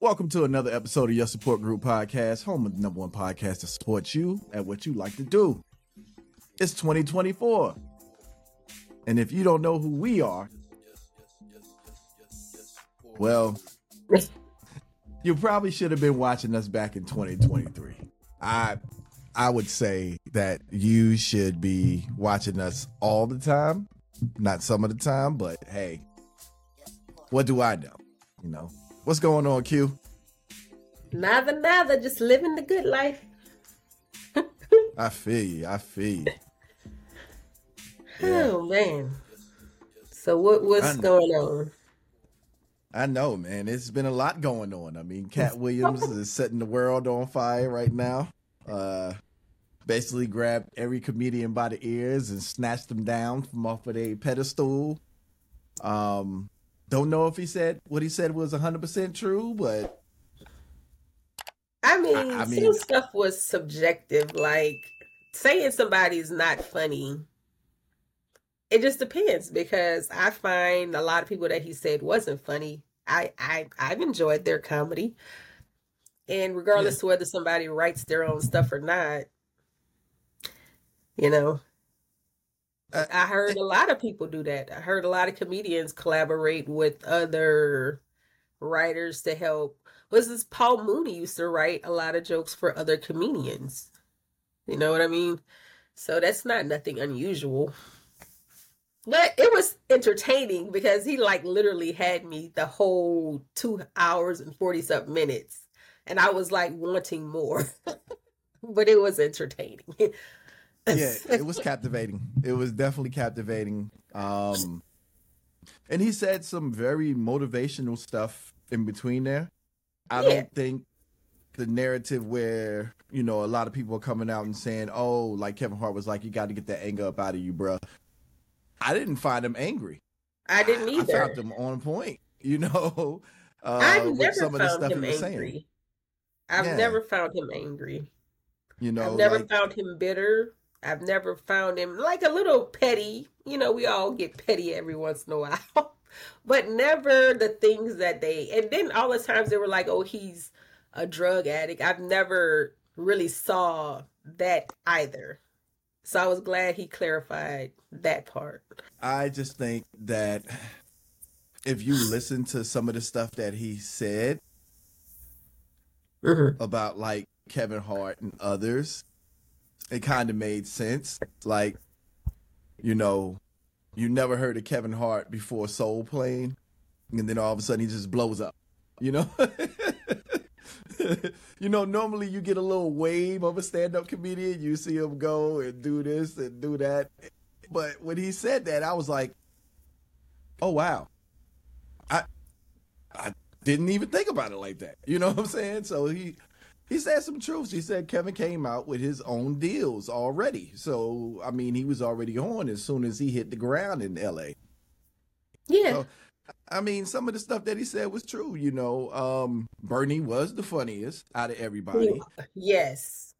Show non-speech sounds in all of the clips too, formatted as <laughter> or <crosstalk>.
Welcome to another episode of Your Support Group Podcast, home of the number one podcast to support you at what you like to do. It's 2024. And if you don't know who we are, well, you probably should have been watching us back in 2023. I I would say that you should be watching us all the time, not some of the time, but hey, what do I know? You know, what's going on, Q? Nada, nada, just living the good life. <laughs> I feel you. I feel you. <laughs> Oh man. So what what's going on? I know, man. It's been a lot going on. I mean, Katt <laughs> Williams is setting the world on fire right now. Uh basically grabbed every comedian by the ears and snatched them down from off of a pedestal. Um don't know if he said what he said was 100% true, but I mean, I some mean- stuff was subjective. Like saying somebody's not funny. It just depends because I find a lot of people that he said wasn't funny. I I I've enjoyed their comedy, and regardless of whether somebody writes their own stuff or not, you know, Uh, I heard a lot of people do that. I heard a lot of comedians collaborate with other writers to help. Was this Paul Mooney used to write a lot of jokes for other comedians? You know what I mean? So that's not nothing unusual. But it was entertaining because he like literally had me the whole two hours and forty something minutes, and I was like wanting more. <laughs> but it was entertaining. <laughs> yeah, <laughs> it was captivating. It was definitely captivating. Um and he said some very motivational stuff in between there. I Yeah. don't think the narrative where, you know, a lot of people are coming out and saying, "Oh, like Kevin Hart was like, you got to get that anger up out of you, bruh." I didn't find him angry. I didn't either. I found him on point, <laughs> you know, uh, I've with never some of the stuff him he was saying. I've Yeah. never found him angry. You know, I've never like, found him bitter. I've never found him like a little petty. You know, we all get petty every once in a while, <laughs> but never the things that they. And then all the times they were like, "Oh, he's a drug addict." I've never really saw that either. So I was glad he clarified that part. I just think that if you listen to some of the stuff that he said mm-hmm. about like Kevin Hart and others, it kind of made sense. Like, you know, you never heard of Kevin Hart before Soul Plane, and then all of a sudden he just blows up. You know? <laughs> you know, normally you get a little wave of a stand-up comedian. You see him go and do this and do that. But when he said that, I was like, "Oh wow, I I didn't even think about it like that." You know what I'm saying? So he he said some truths. He said Kevin came out with his own deals already. So I mean, he was already on as soon as he hit the ground in L.A. Yeah, So, I mean, some of the stuff that he said was true. You know, um, Bernie was the funniest out of everybody. yes,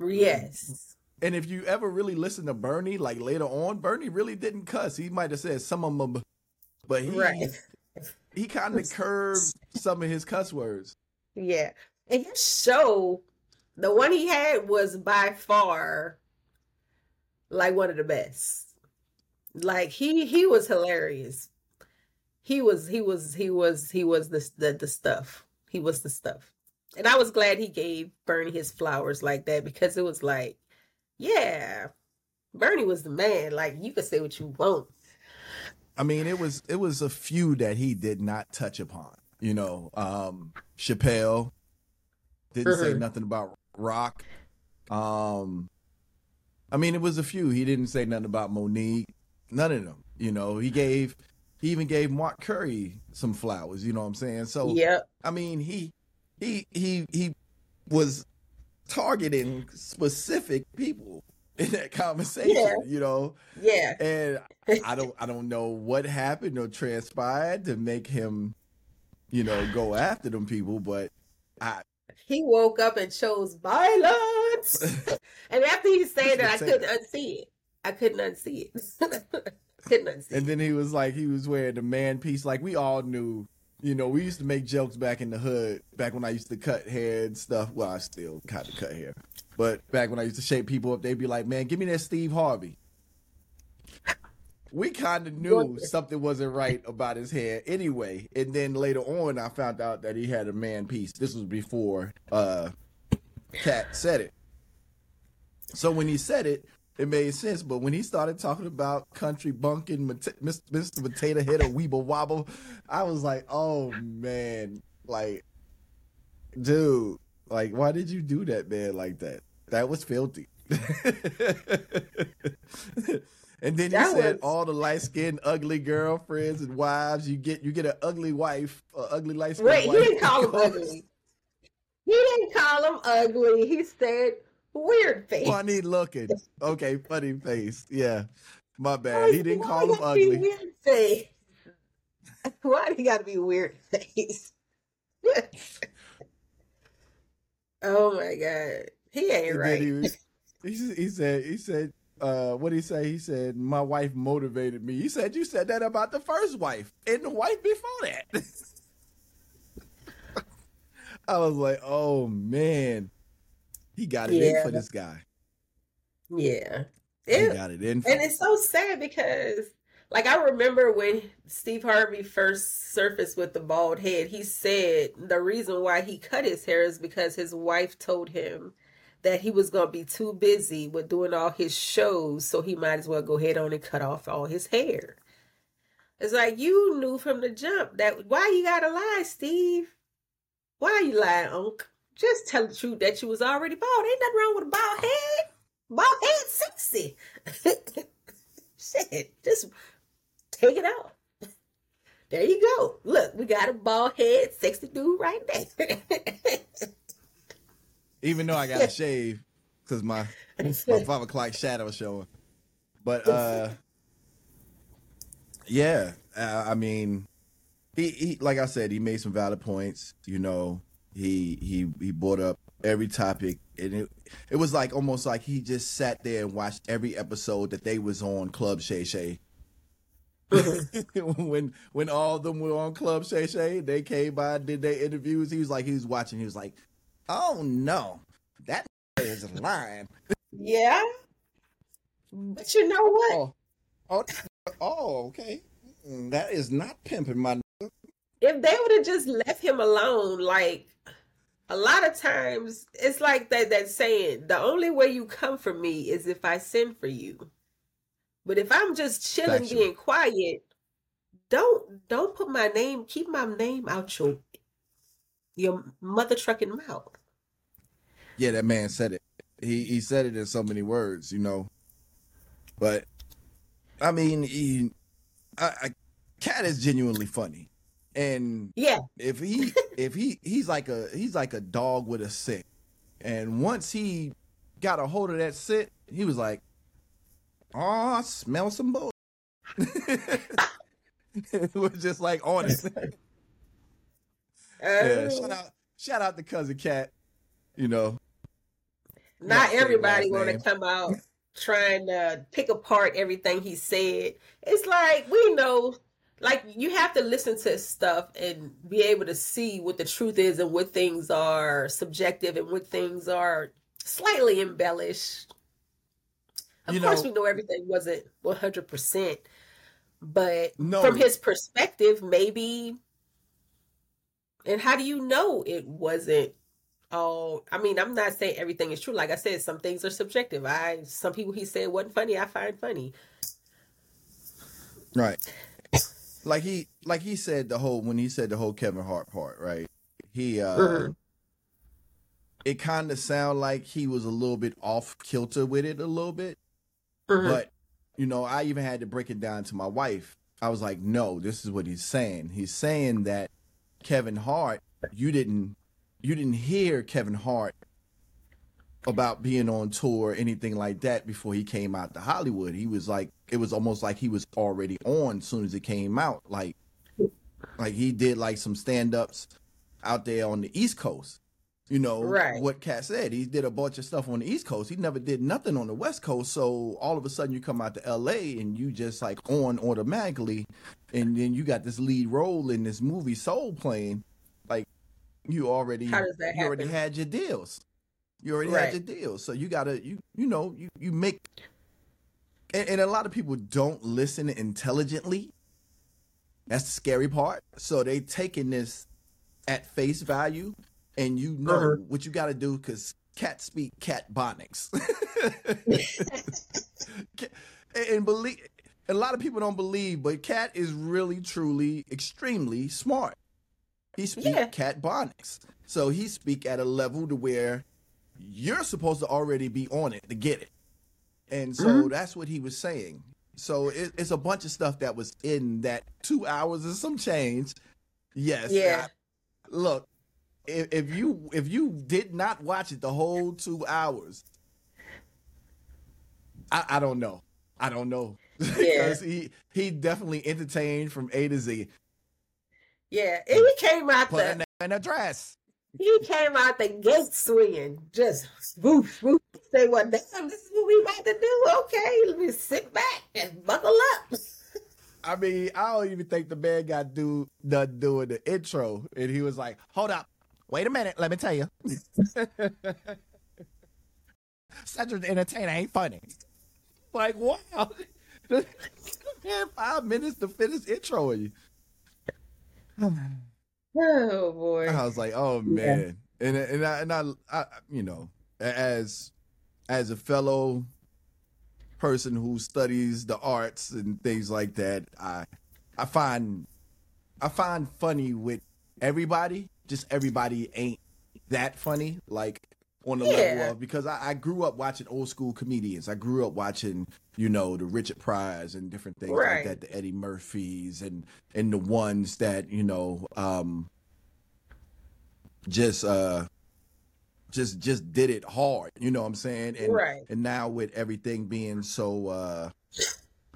yes. And if you ever really listen to Bernie, like later on, Bernie really didn't cuss. He might have said some of them, but he Right. he kind of <laughs> curved some of his cuss words. Yeah. And his show, the one he had was by far like one of the best. Like he he was hilarious. He was he was he was he was the the, the stuff. He was the stuff. And I was glad he gave Bernie his flowers like that because it was like, yeah, Bernie was the man. Like you could say what you want. I mean, it was it was a few that he did not touch upon. You know, um, Chappelle didn't say nothing about Rock. Um, I mean, it was a few. He didn't say nothing about Mo'Nique. None of them. You know, he gave he even gave Mark Curry some flowers. You know what I'm saying? So Yep. I mean, he he he he was targeting specific people in that <laughs> conversation. Yeah. You know, Yeah. and <laughs> I don't I don't know what happened or transpired to make him, you know, go after them people, but I He woke up and chose violence. <laughs> and after he said that, I couldn't unsee it. I couldn't unsee it. <laughs> couldn't unsee and then he was like he was wearing the man piece like we all knew you know, we used to make jokes back in the hood, back when I used to cut hair and stuff. Well, I still kind of cut hair, but back when I used to shape people up, they'd be like, "Man, give me that Steve Harvey." We kind of knew something wasn't right about his hair anyway, and then later on, I found out that he had a man piece. This was before uh, Katt said it. So when he said it, it made sense. But when he started talking about country bunking, Mr. Potato Head or Weeble Wobble, I was like, oh man, like, dude, like, why did you do that, man, like that? That was filthy. <laughs> and then he that said was... all the light skinned ugly girlfriends and wives you get you get an ugly wife, an ugly light skinned Wait, he didn't call him ugly. He didn't call him ugly. He said Weird face. Funny looking. Okay, funny face. Yeah. My <laughs> bad. He didn't call him ugly. Weird face. <laughs> Why do he got to be weird face? <laughs> oh my god, he ain't right. He, he, he said. He said. Uh, what did he say? He said, "My wife motivated me." He said, "You said that about the first wife and the wife before that." <laughs> I was like, "Oh man." He got it yeah. in for this guy. Yeah. It, he got it in. and it's so sad because, like, I remember when Steve Harvey first surfaced with the bald head, he said the reason why he cut his hair is because his wife told him that he was going to be too busy with doing all his shows, so he might as well go ahead on and cut off all his hair. It's like you knew from the jump that why you gotta lie, Steve? Why you lying, Unc? Just tell the truth that you was already bald. Ain't nothing wrong with a bald head. Bald head sexy. <laughs> Shit, just take it out. There you go. Look, we got a bald head, sexy dude right there. <laughs> Even though I got to <laughs> shave because my <laughs> my five o'clock shadow is showing. But <laughs> uh, yeah, uh, I mean, he, he like I said, he made some valid points. You know, he he he brought up every topic, and it it was like almost like he just sat there and watched every episode that they was on Club Shay Shay. when when all of them were on Club Shay Shay, they came by, did their interviews. He was like, he was watching. He was like, "Oh no, that is lying." Yeah, but you know what? Oh, oh, oh okay. Mm, that is not pimping my. If they would have just left him alone, like a lot of times it's like that that saying the only way you come for me is if i send for you but if i'm just chilling being quiet don't don't put my name keep my name out your your mother trucking mouth yeah that man said it he he said it in so many words you know but i mean he I, I cat is genuinely funny and yeah, if he <laughs> if he he's like a he's like a dog with a sit, And once he got a hold of that sit, he was like, "Oh, I smell some bull." <laughs> it was just like on it. <laughs> Oh. yeah, shout out shout out to cousin Katt. You know, not everybody want to come out trying to pick apart everything he said. It's like we know like you have to listen to stuff and be able to see what the truth is and what things are subjective and what things are slightly embellished. Of you course, know, we know everything wasn't one hundred percent, but no. from his perspective, maybe. And how do you know it wasn't all? I mean, I'm not saying everything is true. Like I said, some things are subjective. I some people he said wasn't funny. I find funny. Right like he like he said the whole when he said the whole Kevin Hart part, right? He uh mm-hmm. it kind of sound like he was a little bit off kilter with it a little bit. Mm-hmm. But you know, I even had to break it down to my wife. I was like, "No, this is what he's saying. He's saying that Kevin Hart, you didn't you didn't hear Kevin Hart about being on tour or anything like that before he came out to Hollywood. He was like it was almost like he was already on as soon as it came out. Like like he did like some stand ups out there on the East Coast. You know Right. what Katt said. He did a bunch of stuff on the East Coast. He never did nothing on the West Coast. So all of a sudden, you come out to L.A. and you just like on automatically, and then you got this lead role in this movie Soul Plane. Like you already, How does that you already had your deals. You already Right. had your deals. So you gotta, you you know, you you make. And, and a lot of people don't listen intelligently. That's the scary part. So they taking this at face value, and you know Uh-huh. what you got to do because cat speak cat bonics. <laughs> and, and believe a lot of people don't believe, but cat is really, truly, extremely smart. He speak Yeah. cat bonics, so he speak at a level to where you're supposed to already be on it to get it. And so Mhm. that's what he was saying. So it, it's a bunch of stuff that was in that two hours and some change. Yes. Yeah. I- look, if, if you if you did not watch it the whole two hours, I, I don't know. I don't know. <laughs> because he he definitely entertained from A to Z. Yeah, he came out Put the in a dress. he came out the gate swinging, just whoosh whoosh. Say, well, damn, this is what we about to do. Okay, let me sit back and buckle up. I mean, I don't even think the man got do done doing the intro, and he was like, "Hold up, wait a minute, let me tell you." <laughs> Cedric the Entertainer ain't funny. Like, wow, <laughs> man, five minutes to finish introing you. <laughs> Oh boy. I was like, oh man, and and I, and I, I, you know, as as a fellow person who studies the arts and things like that, I I find I find funny with everybody. Just everybody ain't that funny, like on the Yeah. level of because I, I grew up watching old school comedians. I grew up watching, you know, the Richard Pryor's and different things Right. like that, the Eddie Murphys and and the ones that, you know, um just uh just just did it hard, you know what I'm saying? And Right. and now with everything being so uh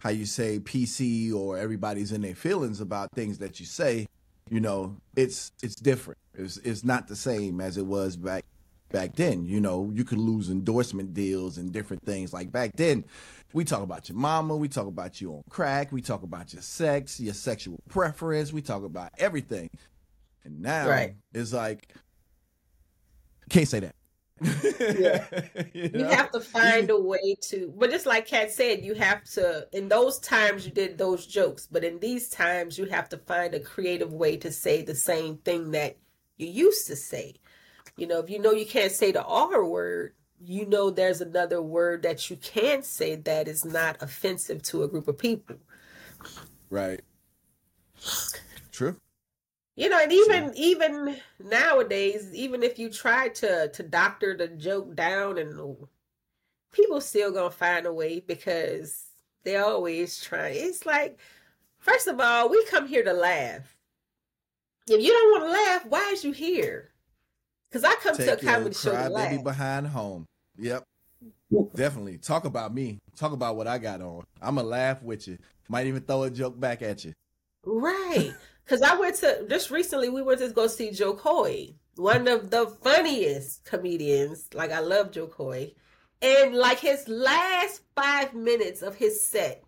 how you say PC or everybody's in their feelings about things that you say, you know, it's it's different. It's it's not the same as it was back back then. You know, you could lose endorsement deals and different things. Like back then, we talk about your mama, we talk about you on crack, we talk about your sex, your sexual preference, we talk about everything. And now Right. it's like can't say that. <laughs> Yeah. <laughs> you You have to find a way to, but just like Katt said, you have to. In those times, you did those jokes, but in these times, you have to find a creative way to say the same thing that you used to say. You know, if you know you can't say the R word, you know there's another word that you can say that is not offensive to a group of people. Right. True. You know, and even even nowadays, even if you try to to doctor the joke down, and people still gonna find a way because they always try. It's like, first of all, we come here to laugh. If you don't want to laugh, why is you here? Because I come to a Take your comedy show to cry baby laugh. behind home. Yep. Definitely. Talk about me. Talk about what I got on. I'ma laugh with you. Might even throw a joke back at you. Right. <laughs> Because I went to just recently, we went to go see Jo Koy, one of the funniest comedians. Like, I love Jo Koy. And like his last five minutes of his set,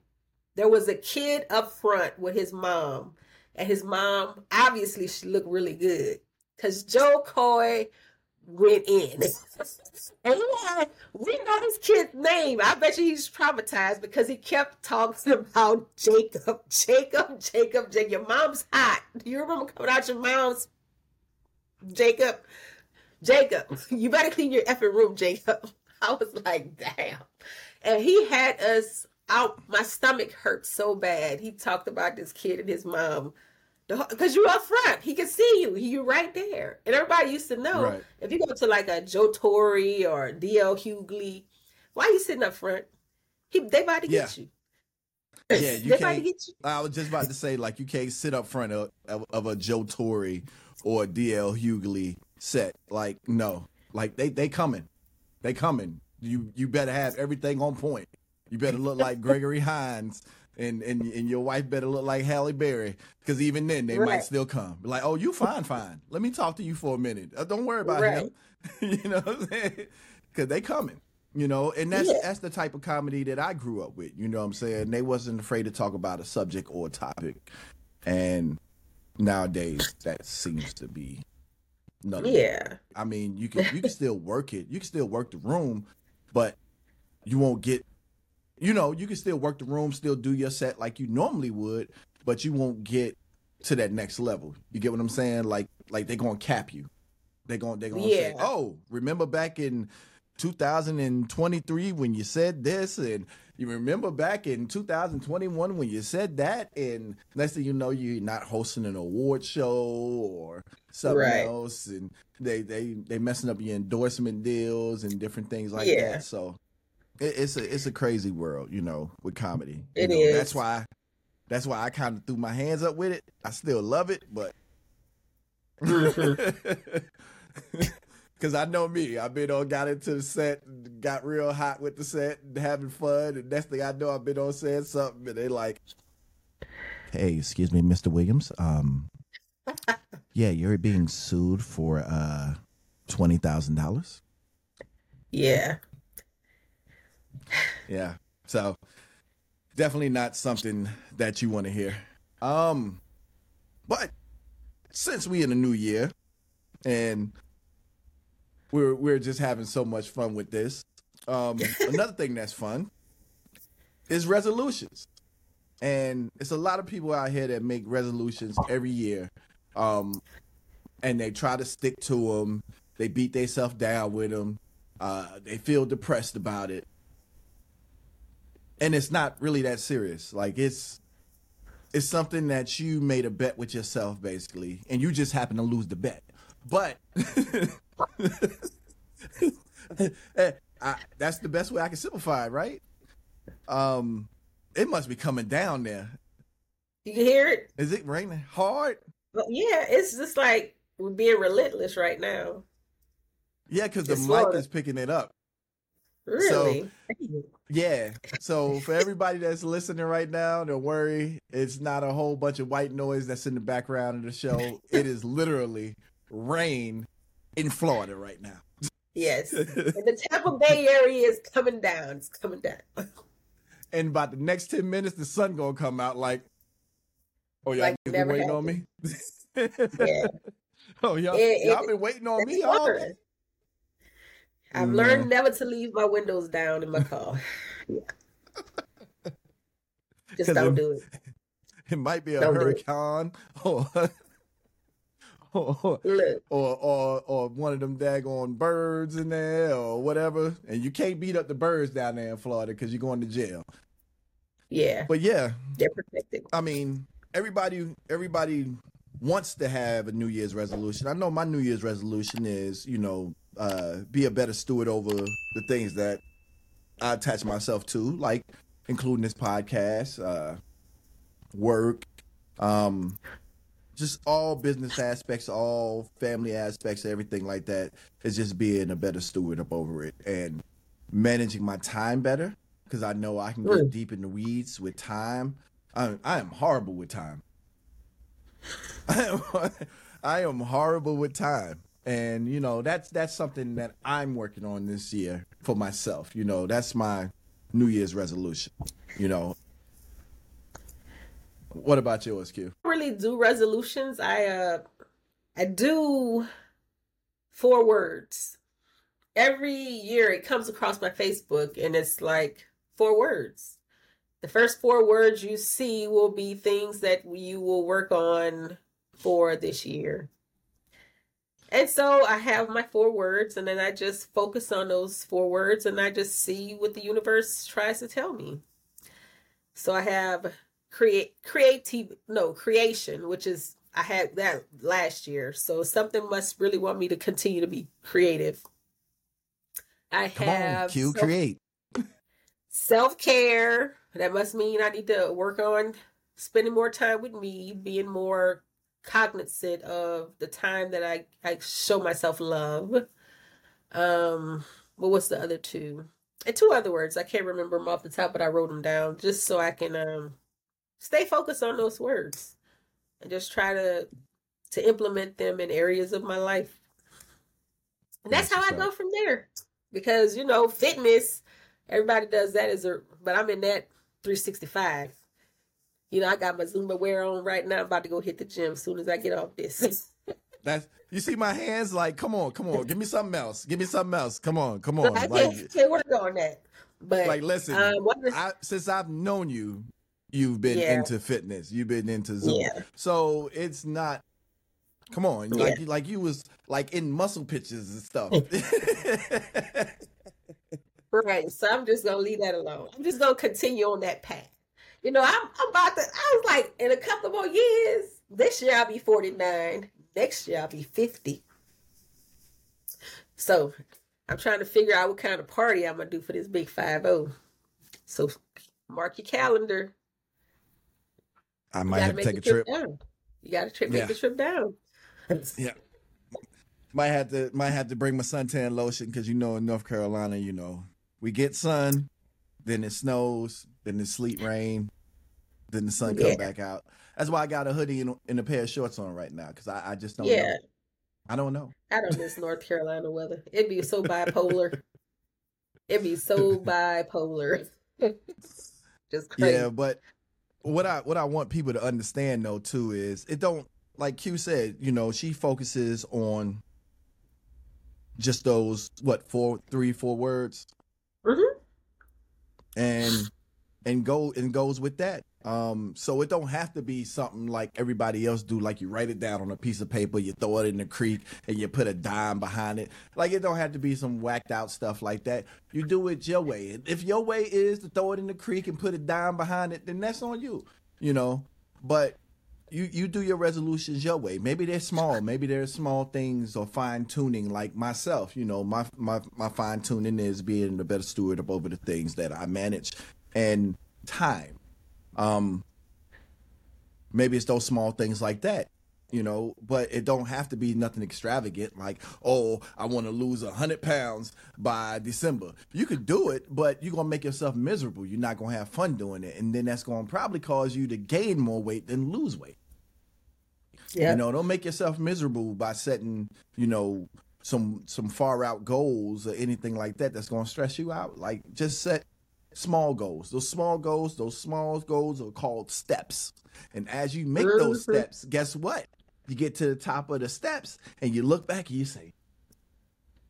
there was a kid up front with his mom. And his mom, obviously, she looked really good because Jo Koy went in. and yeah, we know this kid's name. I bet you he's traumatized because he kept talking <laughs> about Jacob, Jacob, Jacob, Jacob. Your mom's hot. Do you remember coming out your mom's Jacob? Jacob, you better clean your effing room, Jacob. <laughs> I was like, damn. And he had us out. My stomach hurt so bad. He talked about this kid and his mom. Because you're up front. He can see you. You're right there. And everybody used to know Right. if you go to like a Joe Torry or DL Hughley, why you sitting up front? He, they about to get you. Yeah, <laughs> you they about to can't- get you. I was just about to say, like, you can't sit up front of, of, of a Joe Torry or DL Hughley set. Like, no. Like they they coming. They coming. You you better have everything on point. You better look like <laughs> Gregory Hines and and and your wife better look like Halle Berry, because even then they Right. might still come. Like, oh, you fine, fine. Let me talk to you for a minute. Uh, don't worry about him. <laughs> you know, what I'm saying? Because they coming. You know, and that's Yeah. that's the type of comedy that I grew up with. You know what I'm saying? They wasn't afraid to talk about a subject or a topic, and nowadays that seems to be. Yeah. I mean, you can you can still work it. You can still work the room, but you won't get you know, you can still work the room, still do your set like you normally would, but you won't get to that next level. You get what I'm saying? Like like they're going to cap you. They're gonna they're going to say, "Oh, remember back in 2023 when you said this and you remember back in 2021 when you said that and next thing you know you're not hosting an award show or something Right. else and they they they messing up your endorsement deals and different things like Yeah. that so it, it's a it's a crazy world you know with comedy It know, that's why that's why I kind of threw my hands up with it I still love it but <laughs> Cause I know me, I've been on, got into the set, got real hot with the set, having fun, and next thing I know, I've been on saying something, and they like, "Hey, excuse me, Mr. Williams, um, <laughs> yeah, you're being sued for uh twenty thousand dollars." Yeah. <laughs> Yeah, so definitely not something that you want to hear. Um, but since we in a new year, and we're we're just having so much fun with this. Um, <laughs> another thing that's fun is resolutions, and it's a lot of people out here that make resolutions every year, um, and they try to stick to them. They beat themselves down with them. Uh, they feel depressed about it, and it's not really that serious. Like it's it's something that you made a bet with yourself, basically, and you just happen to lose the bet. But <laughs> I, that's the best way I can simplify it, right? Um, it must be coming down there. You can hear it? Is it raining hard? Yeah, it's just like we're being relentless right now. Yeah, because the mic is picking it up. Really? Yeah. So for everybody that's listening right now, don't worry. It's not a whole bunch of white noise that's in the background of the show. It is literally rain in Florida right now. yes. <laughs> And the Tampa Bay area is coming down. It's coming down. and about the next 10 minutes, the sun gonna come out like, oh, y'all Like been waiting on me? Yeah. <laughs> oh, y'all, It- y'all it- been waiting on me all day? I've Mm. learned never to leave my windows down in my car. Yeah. <laughs> <laughs> Just don't it- do it. It might be a Don't hurricane <laughs> or, or, Look, or or or one of them daggone birds in there or whatever, and you can't beat up the birds down there in Florida because you're going to jail. yeah, But yeah, they're protected. I mean, everybody everybody wants to have a New Year's resolution. I know my New Year's resolution is, you know, uh, be a better steward over the things that I attach myself to, like including this podcast, uh, work, um, just all business aspects, all family aspects, everything like that. Is just being a better steward up over it and managing my time better because I know I can get deep in the weeds with time. I, I am horrible with time. I <laughs> am, I am horrible with time. And you know, that's that's something that I'm working on this year for myself. You know, that's my New Year's resolution. You know. What about yours, Q? I really do resolutions. I uh I do four words. Every year it comes across my Facebook and it's like four words. The first four words you see will be things that you will work on for this year. And so I have my four words and then I just focus on those four words and I just see what the universe tries to tell me. So I have create creative no creation which is i had that last year so something must really want me to continue to be creative i Come have on, Q, self- create. self-care that must mean i need to work on spending more time with me being more cognizant of the time that i i show myself love um but what's the other two and two other words i can't remember them off the top but i wrote them down just so i can um stay focused on those words and just try to to implement them in areas of my life. And that's, that's how I go from there. Because, you know, fitness, everybody does that as a but I'm in that 365. You know, I got my Zumba wear on right now. I'm about to go hit the gym as soon as I get off this. <laughs> That's you see my hands like, come on, come on, give me something else. Give me something else. Come on, come on. I like, can't, can't work on that. But like, listen, um, is, I, since I've known you, you've been yeah. into fitness. You've been into Zumba. Yeah. So it's not. Come on, yeah. like like you was like in muscle pictures and stuff. <laughs> <laughs> right. So I'm just gonna leave that alone. I'm just gonna continue on that path. You know, I'm, I'm about to. I was like, in a couple more years, this year I'll be 49. Next year I'll be 50. So I'm trying to figure out what kind of party I'm gonna do for this big five zero. So mark your calendar. I might have to take a trip. Down. You got to trip, make the trip down. yeah. Might have to might have to bring my suntan lotion because you know in North Carolina, you know, we get sun, then it snows, then it sleet rain, then the sun come yeah. back out. That's why I got a hoodie and, and a pair of shorts on right now because I, I just don't yeah. know. I don't know. I don't miss North Carolina weather. It'd be so bipolar. <laughs> It'd be so bipolar. <laughs> just crazy. Yeah, but what I what I want people to understand though too is it don't like Q said, you know, she focuses on just those what four, three, four words. And and go and goes with that. Um, so it don't have to be something like everybody else do, like you write it down on a piece of paper, you throw it in the creek, and you put a dime behind it. Like it don't have to be some whacked out stuff like that. You do it your way. If your way is to throw it in the creek and put a dime behind it, then that's on you. You know, but you you do your resolutions your way. Maybe they're small. Maybe they're small things or fine tuning. Like myself, you know, my my my fine tuning is being a better steward of over the things that I manage and time. Um, maybe it's those small things like that, you know, but it don't have to be nothing extravagant like, oh, I want to lose a hundred pounds by December. You could do it, but you're gonna make yourself miserable. You're not gonna have fun doing it, and then that's gonna probably cause you to gain more weight than lose weight. Yeah. You know, don't make yourself miserable by setting, you know, some some far out goals or anything like that that's gonna stress you out. Like just set small goals. Those small goals, those small goals are called steps. And as you make those mm-hmm. steps, guess what? You get to the top of the steps and you look back and you say,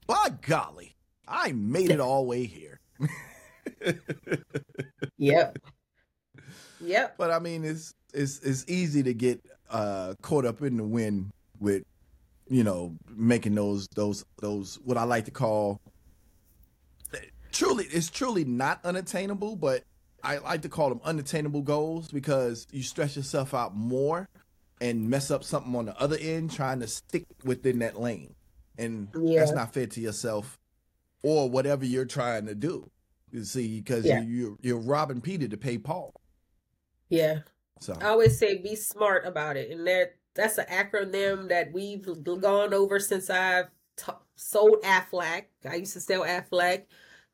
by golly, I made it all the way here. <laughs> yep. Yep. But I mean, it's it's it's easy to get uh, caught up in the wind with, you know, making those those those what I like to call truly it's truly not unattainable, but I like to call them unattainable goals because you stress yourself out more and mess up something on the other end trying to stick within that lane. And yeah. that's not fair to yourself or whatever you're trying to do. You see, because yeah. you, you're robbing Peter to pay Paul. Yeah. So I always say be smart about it. And that that's an acronym that we've gone over since I've t- sold Aflac. I used to sell Aflac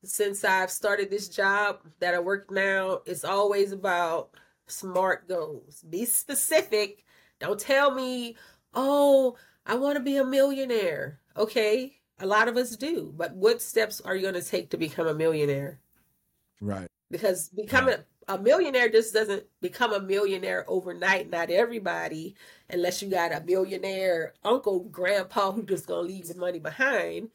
since I've started this job that I work now, it's always about smart goals. Be specific. Don't tell me, oh, I want to be a millionaire. Okay, a lot of us do, but what steps are you going to take to become a millionaire? Right. Because becoming. A millionaire just doesn't become a millionaire overnight. Not everybody, unless you got a millionaire uncle, grandpa who just to leave the money behind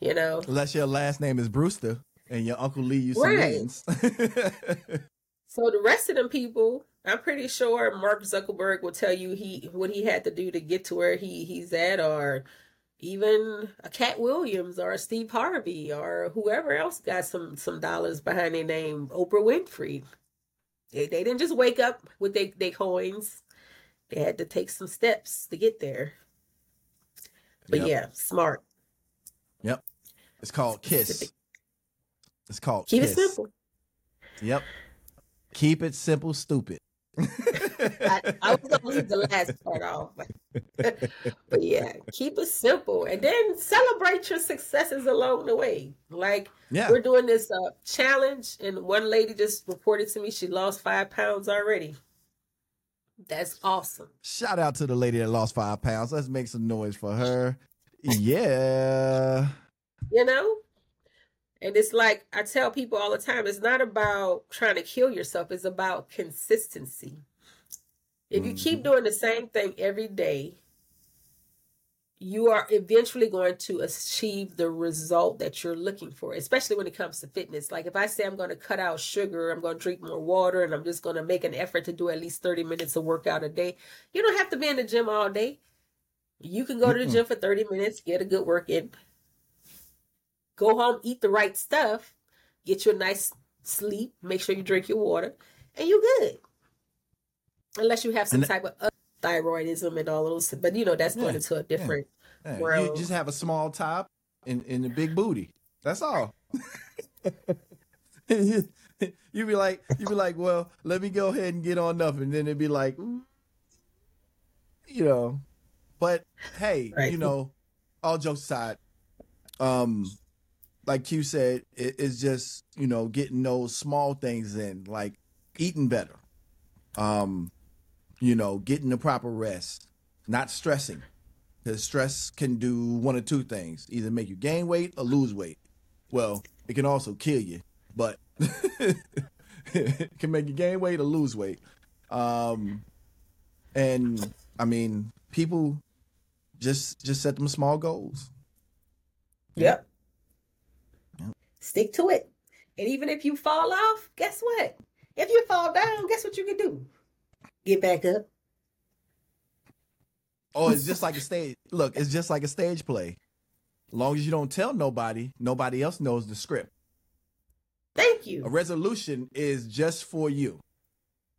you know. Unless your last name is Brewster and your uncle leave you some right. millions. <laughs> so the rest of them people, I'm pretty sure Mark Zuckerberg will tell you he what he had to do to get to where he he's at, or even a Katt Williams or a Steve Harvey or whoever else got some some dollars behind their name, Oprah Winfrey. They, they didn't just wake up with their they coins. They had to take some steps to get there. But yep. yeah, smart. Yep. It's called Kiss. It's called Keep Kiss. it simple. Yep. Keep it simple, stupid. <laughs> I, I, was gonna leave the last part off, <laughs> but, yeah, keep it simple, and then celebrate your successes along the way. Like yeah. we're doing this uh, challenge, and one lady just reported to me she lost five pounds already. That's awesome. Shout out to the lady that lost five pounds. Let's make some noise for her. Yeah. You know? And it's like I tell people all the time, it's not about trying to kill yourself, it's about consistency. If you keep Mm-hmm. doing the same thing every day, you are eventually going to achieve the result that you're looking for, especially when it comes to fitness. Like if I say I'm going to cut out sugar, I'm going to drink more water, and I'm just going to make an effort to do at least 30 minutes of workout a day, you don't have to be in the gym all day. You can go to the gym for 30 minutes, get a good work in, go home, eat the right stuff, get you a nice sleep, make sure you drink your water, and you're good. Unless you have some And- type of thyroidism and all those, but you know that's going Yeah, into a different. Yeah, Bro. You just have a small top and, and a big booty. That's all. <laughs> you be like, you be like, well, let me go ahead and get on up, and then it'd be like, you know. But hey, Right. you know, all jokes aside, um, like you said, it, it's just you know getting those small things in, like eating better, um, you know, getting the proper rest, not stressing. Because stress can do one of two things: either make you gain weight or lose weight. Well, it can also kill you, but it <laughs> can make you gain weight or lose weight. Um, and I mean, people just just set them small goals. Yep. Yep. Stick to it. And even if you fall off, guess what? If you fall down, guess what you can do? Get back up. Oh, it's just like a stage. Look, it's just like a stage play. Long as you don't tell nobody, nobody else knows the script. Thank you. A resolution is just for you.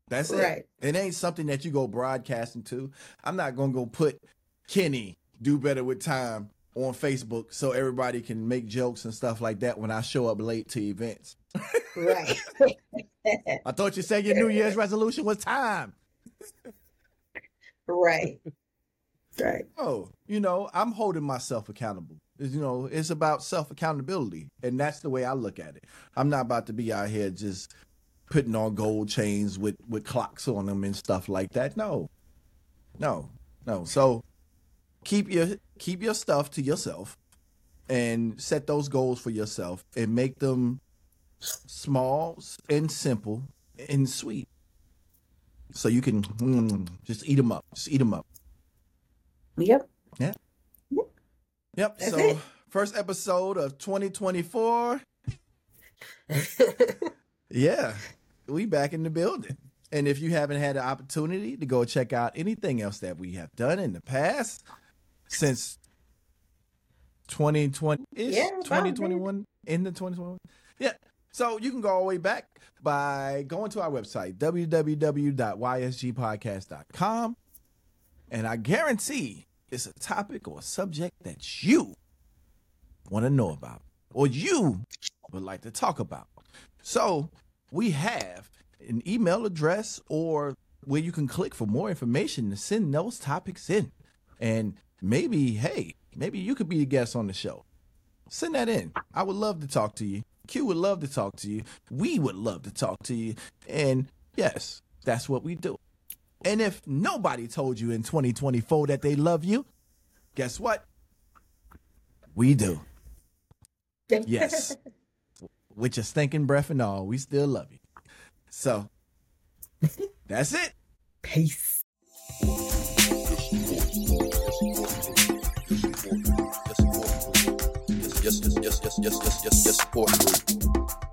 That's it. It ain't something that you go broadcasting to. I'm not gonna go put Kenny do better with time on Facebook so everybody can make jokes and stuff like that when I show up late to events. <laughs> Right. I thought you said your New Year's resolution was time. Right. Right. Oh, you know, I'm holding myself accountable. You know, it's about self accountability, and that's the way I look at it. I'm not about to be out here just putting on gold chains with with clocks on them and stuff like that. No, no, no. So keep your keep your stuff to yourself, and set those goals for yourself, and make them small and simple and sweet, so you can mm, just eat them up. Just eat them up. Yep. Yeah. Yep. That's so it. first episode of 2024. <laughs> Yeah, we back in the building. And if you haven't had the opportunity to go check out anything else that we have done in the past since 2020 is Yeah, 2021 in the 2021. Yeah. So you can go all the way back by going to our website www.ysgpodcast.com and I guarantee it's a topic or a subject that you want to know about or you would like to talk about. So we have an email address or where you can click for more information to send those topics in. And maybe, hey, maybe you could be a guest on the show. Send that in. I would love to talk to you. Q would love to talk to you. We would love to talk to you. And yes, that's what we do. And if nobody told you in 2024 that they love you, guess what? We do. Yes. <laughs> With your stinking breath and all, we still love you. So that's it. Peace. just, just, just, just, just, just, just, just support group.